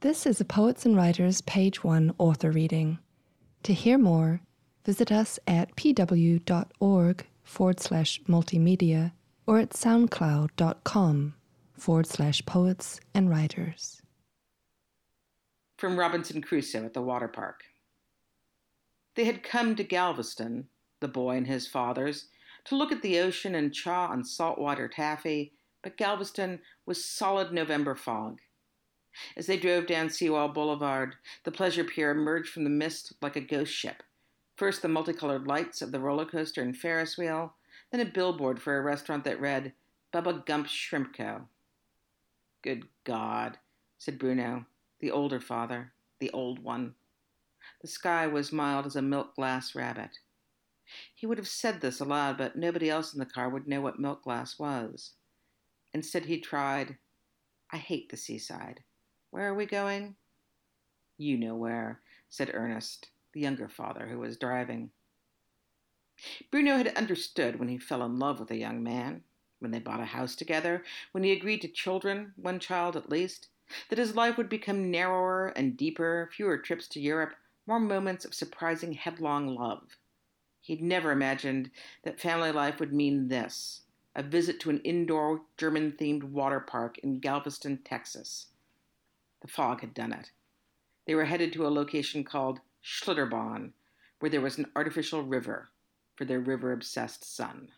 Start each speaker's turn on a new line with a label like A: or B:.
A: This is a Poets and Writers Page 1 author reading. To hear more, visit us at pw.org forward slash multimedia or at soundcloud.com forward slash poets and writers.
B: From Robinson Crusoe at the water park. They had come to Galveston, the boy and his fathers, to look at the ocean and chaw on saltwater taffy, but Galveston was solid November fog. As they drove down Seawall Boulevard, the pleasure pier emerged from the mist like a ghost ship. First, the multicolored lights of the roller coaster and Ferris wheel, then a billboard for a restaurant that read, Bubba Gump Shrimp Co. Good God, said Bruno, the older father, the old one. The sky was mild as a milk glass rabbit. He would have said this aloud, but nobody else in the car would know what milk glass was. Instead, he tried, I hate the seaside. Where are we going? You know where, said Ernest, the younger father who was driving. Bruno had understood when he fell in love with a young man, when they bought a house together, when he agreed to children, one child at least, that his life would become narrower and deeper, fewer trips to Europe, more moments of surprising headlong love. He'd never imagined that family life would mean this a visit to an indoor German themed water park in Galveston, Texas. The fog had done it. They were headed to a location called Schlitterbahn, where there was an artificial river for their river obsessed son.